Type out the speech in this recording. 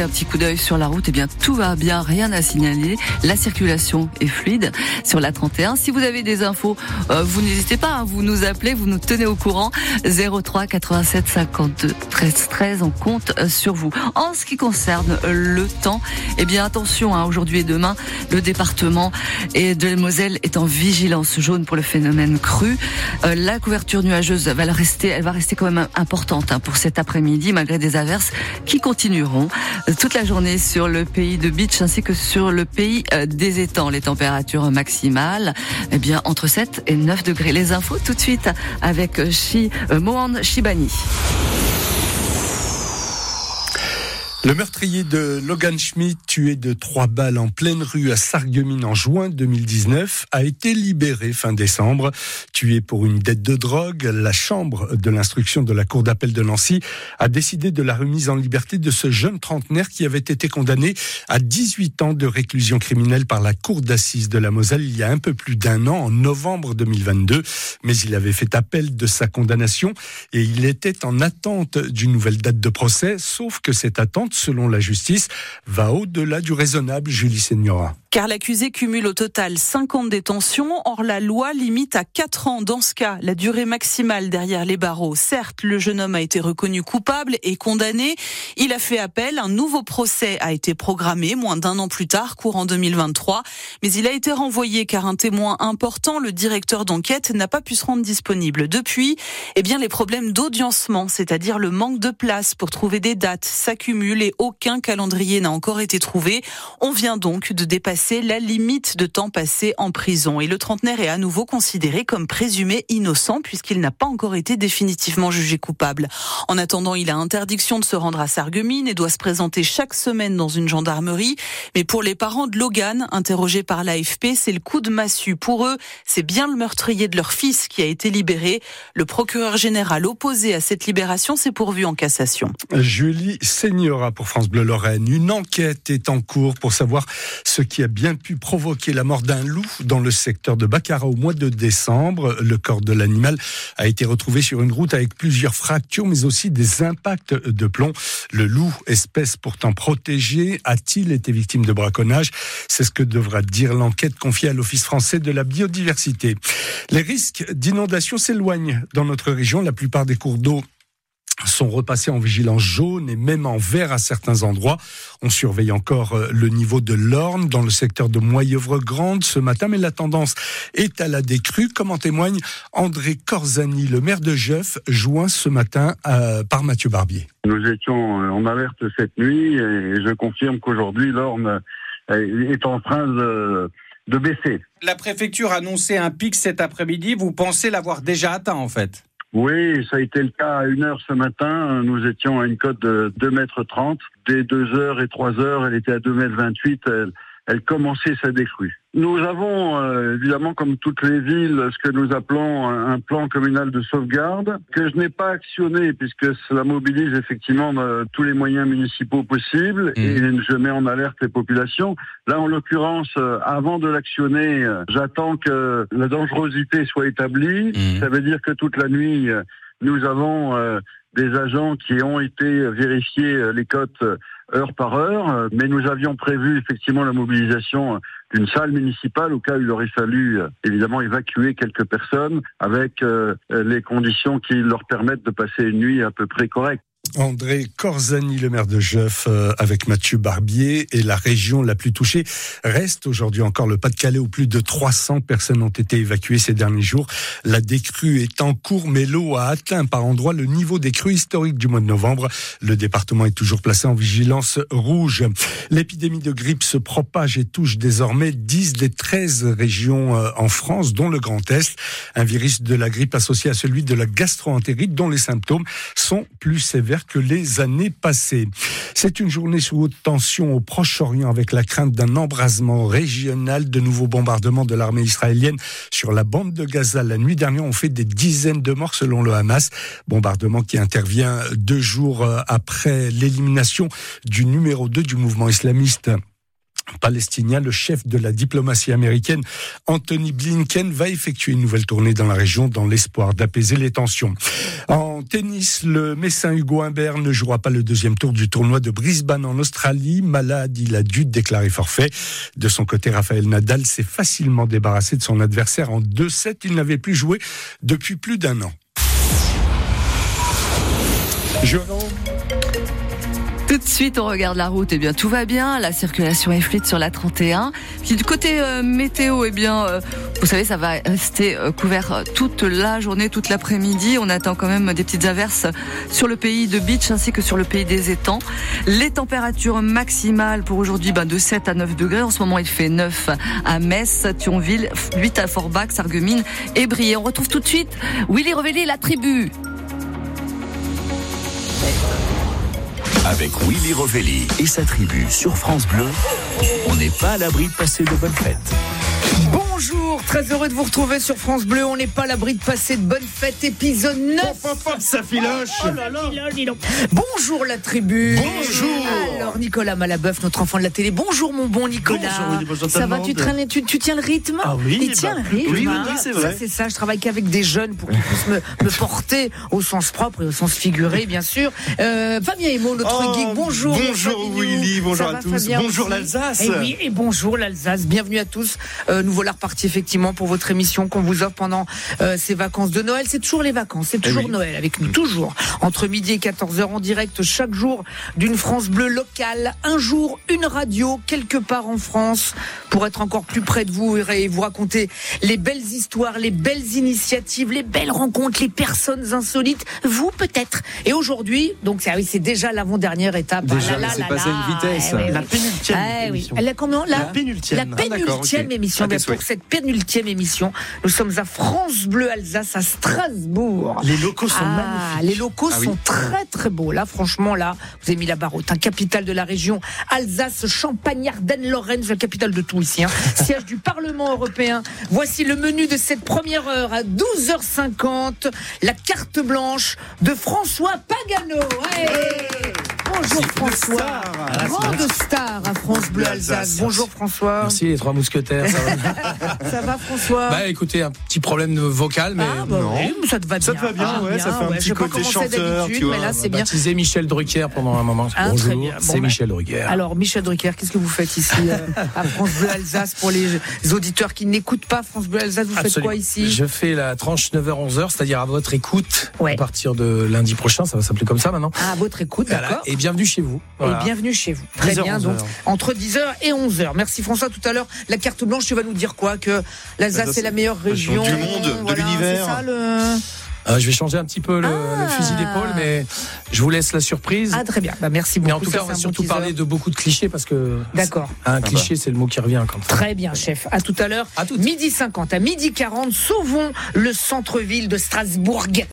un petit coup d'œil sur la route, eh bien tout va bien, rien à signaler. La circulation est fluide sur la 31. Si vous avez des infos, euh, vous n'hésitez pas, hein, vous nous appelez, vous nous tenez au courant. 03 87 52 13 13, on compte sur vous. En ce qui concerne le temps, eh bien attention, hein, aujourd'hui et demain, le département et de Moselle est en vigilance jaune pour le phénomène cru. Euh, la couverture nuageuse va rester, elle va rester quand même importante hein, pour cet après-midi, malgré des averses qui continueront toute la journée sur le pays de Beach ainsi que sur le pays euh, des étangs. Les températures maximales, eh bien entre 7 et 9 degrés. Les infos tout de suite avec Shi, Mohan Shibani. Le meurtrier de Logan Schmidt, tué de trois balles en pleine rue à Sarreguemines en juin 2019, a été libéré fin décembre. Tué pour une dette de drogue, la chambre de l'instruction de la cour d'appel de Nancy a décidé de la remise en liberté de ce jeune trentenaire qui avait été condamné à 18 ans de réclusion criminelle par la cour d'assises de la Moselle il y a un peu plus d'un an, en novembre 2022. Mais il avait fait appel de sa condamnation et il était en attente d'une nouvelle date de procès, sauf que cette attente selon la justice, va au-delà du raisonnable, Julie Seniora car l'accusé cumule au total 50 ans de détention. Or, la loi limite à 4 ans, dans ce cas, la durée maximale derrière les barreaux. Certes, le jeune homme a été reconnu coupable et condamné. Il a fait appel. Un nouveau procès a été programmé moins d'un an plus tard, courant 2023. Mais il a été renvoyé car un témoin important, le directeur d'enquête, n'a pas pu se rendre disponible. Depuis, eh bien, les problèmes d'audiencement, c'est-à-dire le manque de place pour trouver des dates, s'accumulent aucun calendrier n'a encore été trouvé. On vient donc de dépasser la limite de temps passé en prison. Et le trentenaire est à nouveau considéré comme présumé innocent puisqu'il n'a pas encore été définitivement jugé coupable. En attendant, il a interdiction de se rendre à Sarreguemines et doit se présenter chaque semaine dans une gendarmerie. Mais pour les parents de Logan, interrogés par l'AFP, c'est le coup de massue. Pour eux, c'est bien le meurtrier de leur fils qui a été libéré. Le procureur général opposé à cette libération s'est pourvu en cassation. Julie Seignora pour France Bleu Lorraine. Une enquête est en cours pour savoir ce qui a bien pu provoquer la mort d'un loup dans le secteur de Baccarat au mois de décembre. Le corps de l'animal a été retrouvé sur une route avec plusieurs fractures, mais aussi des impacts de plomb. Le loup, espèce pourtant protégée, a-t-il été victime de braconnage? C'est ce que devra dire l'enquête confiée à l'Office français de la biodiversité. Les risques d'inondation s'éloignent dans notre région. La plupart des cours d'eau sont repassés en vigilance jaune et même en vert à certains endroits. On surveille encore euh, le niveau de l'Orne dans le secteur de Moyeuvre-Grande ce matin, mais la tendance est à la décrue, comme en témoigne André Corzani, le maire de Jeuf, joint ce matin euh, par Mathieu Barbier. Nous étions euh, en alerte cette nuit et je confirme qu'aujourd'hui l'Orne est en train de, de baisser. La préfecture a annoncé un pic cet après-midi. Vous pensez l'avoir déjà atteint en fait? Oui, ça a été le cas à une heure ce matin. Nous étions à une cote de 2 mètres 30. Dès 2 heures et 3 heures, elle était à 2 mètres 28 elle commençait sa décrue. Nous avons euh, évidemment, comme toutes les villes, ce que nous appelons un, plan communal de sauvegarde que je n'ai pas actionné puisque cela mobilise effectivement euh, tous les moyens municipaux possibles mmh. et je mets en alerte les populations. Là, en l'occurrence, euh, avant de l'actionner, j'attends que la dangerosité soit établie. Mmh. Ça veut dire que toute la nuit, nous avons des agents qui ont été vérifier les cotes heure par heure, mais nous avions prévu effectivement la mobilisation d'une salle municipale au cas où il aurait fallu évidemment évacuer quelques personnes avec euh, les conditions qui leur permettent de passer une nuit à peu près correcte. André Corzani, le maire de Jeuf, euh, avec Mathieu Barbier. Et la région la plus touchée reste aujourd'hui encore le Pas-de-Calais où plus de 300 personnes ont été évacuées ces derniers jours. La décrue est en cours, mais l'eau a atteint par endroits le niveau des crues historiques du mois de novembre. Le département est toujours placé en vigilance rouge. L'épidémie de grippe se propage et touche désormais 10 des 13 régions euh, en France, dont le Grand Est. Un virus de la grippe associé à celui de la gastroentérite, dont les symptômes sont plus sévères que les années passées. C'est une journée sous haute tension au Proche-Orient avec la crainte d'un embrasement régional. De nouveaux bombardements de l'armée israélienne sur la bande de Gaza. La nuit dernière, ont fait des dizaines de morts selon le Hamas. Bombardement qui intervient deux jours euh, après l'élimination du numéro 2 du mouvement islamiste palestinien. Le chef de la diplomatie américaine, Anthony Blinken, va effectuer une nouvelle tournée dans la région dans l'espoir d'apaiser les tensions. En tennis, le Messin Hugo Humbert ne jouera pas le deuxième tour du tournoi de Brisbane en Australie. Malade, il a dû déclarer forfait. De son côté, Raphaël Nadal s'est facilement débarrassé de son adversaire en 2-7. Il n'avait plus joué depuis plus d'un an. Tout de suite, on regarde la route. Eh bien, tout va bien. La circulation est fluide sur la 31. Puis du côté euh, météo, eh bien, euh, vous savez, ça va rester euh, couvert toute la journée, toute l'après-midi. On attend quand même des petites averses sur le pays de Beach ainsi que sur le pays des étangs. Les températures maximales pour aujourd'hui, ben, de 7 à 9 degrés. En ce moment, il fait 9 à Metz, Thionville, 8 à Forbach, Sarreguemines et Briey. On retrouve tout de suite Willy Revelli, la tribu. Avec Willy Rovelli et sa tribu sur France Bleu, on n'est pas à l'abri de passer de bonnes fêtes. Bonjour, très heureux de vous retrouver sur France Bleu. On n'est pas à l'abri de passer de bonnes fêtes, épisode 9. ça filoche. Bonjour la tribu. Bonjour. Nicolas Malabeuf, notre enfant de la télé. Bonjour mon bon Nicolas. Bonjour, bonjour, ça va, tu, traînes, tu, tu tiens le rythme Ah oui, Il tient bah, le rythme. oui, oui, hein. oui, c'est vrai. Ça c'est ça, je travaille qu'avec des jeunes pour qu'ils puissent me, me porter au sens propre et au sens figuré, bien sûr. Euh, Fabien Emo, notre Oh, geek. Bonjour. bonjour. Willy, bonjour à tous. Bonjour, l'Alsace. Et oui, et bonjour l'Alsace. Bienvenue à tous. Euh, nous voilà repartis effectivement pour votre émission qu'on vous offre pendant euh, ces vacances de Noël. C'est toujours les vacances, c'est toujours Eh oui. Noël avec nous, toujours. Entre midi et 14h en direct chaque jour d'une France bleue locale. Un jour, une radio, quelque part en France, pour être encore plus près de vous et vous raconter les belles histoires, les belles initiatives, les belles rencontres, les personnes insolites. Vous peut-être. Et aujourd'hui, donc ah oui, c'est déjà l'avant-dernière étape. Déjà, Ah là là c'est là passé à là. une vitesse. Eh oui, La pénultième Ah oui. émission. Elle a comment là La pénultième. La Ah, d'accord, pénultième ok. émission. Mais pour cette pénultième émission, nous sommes à France Bleu Alsace à Strasbourg. Les locaux sont Ah, magnifiques. les locaux Ah oui. sont très très beaux. Là, franchement, là, vous avez mis la barre haute. Un capital de la région Alsace, Champagne, Ardennes, Lorraine, la capitale de tout ici. hein. Siège du Parlement européen. Voici le menu de cette première heure à 12h50. La carte blanche de François Pagano. Bonjour François. Grande star à France Bleu Alsace. Bonjour François. Merci les trois mousquetaires. Ça va. Ça va François bah écoutez, un petit problème vocal, mais Ah, bah non. oui, ça te va bien. Ça te va bien, ouais, ça fait un ouais. petit Je sais pas côté chanteur, d'habitude, tu vois. Mais là, c'est bien. baptisé Michel Drucker pendant un moment. Ah, Bonjour, bien. Bon, c'est bah, Michel Drucker. Alors, Michel Drucker, qu'est-ce que vous faites ici euh, à France Bleu Alsace pour les auditeurs qui n'écoutent pas France Bleu Alsace Vous faites quoi ici Je fais la tranche 9h-11h, c'est-à-dire à votre écoute Ouais. à partir de lundi prochain, ça va s'appeler comme ça maintenant. Ah, à votre écoute, Voilà. d'accord. Et bienvenue chez vous. Voilà. Et bienvenue chez vous. Très 10h, bien, donc 11h. entre 10h et 11h. Merci François. Tout à l'heure, la carte blanche, tu vas nous dire quoi Que l'Alsace L'Alsace, est la meilleure région du monde, de l'univers. Euh, je vais changer un petit peu le, Ah. le fusil d'épaule, mais je vous laisse la surprise. Ah, très bien. Bah, merci beaucoup. mais en tout Ça, cas, on va surtout bon parler de beaucoup de clichés parce que D'accord. un cliché, c'est le mot qui revient quand même. Très bien, chef. À tout à l'heure. À toutes. Midi 50 à midi 40, sauvons le centre-ville de Strasbourg.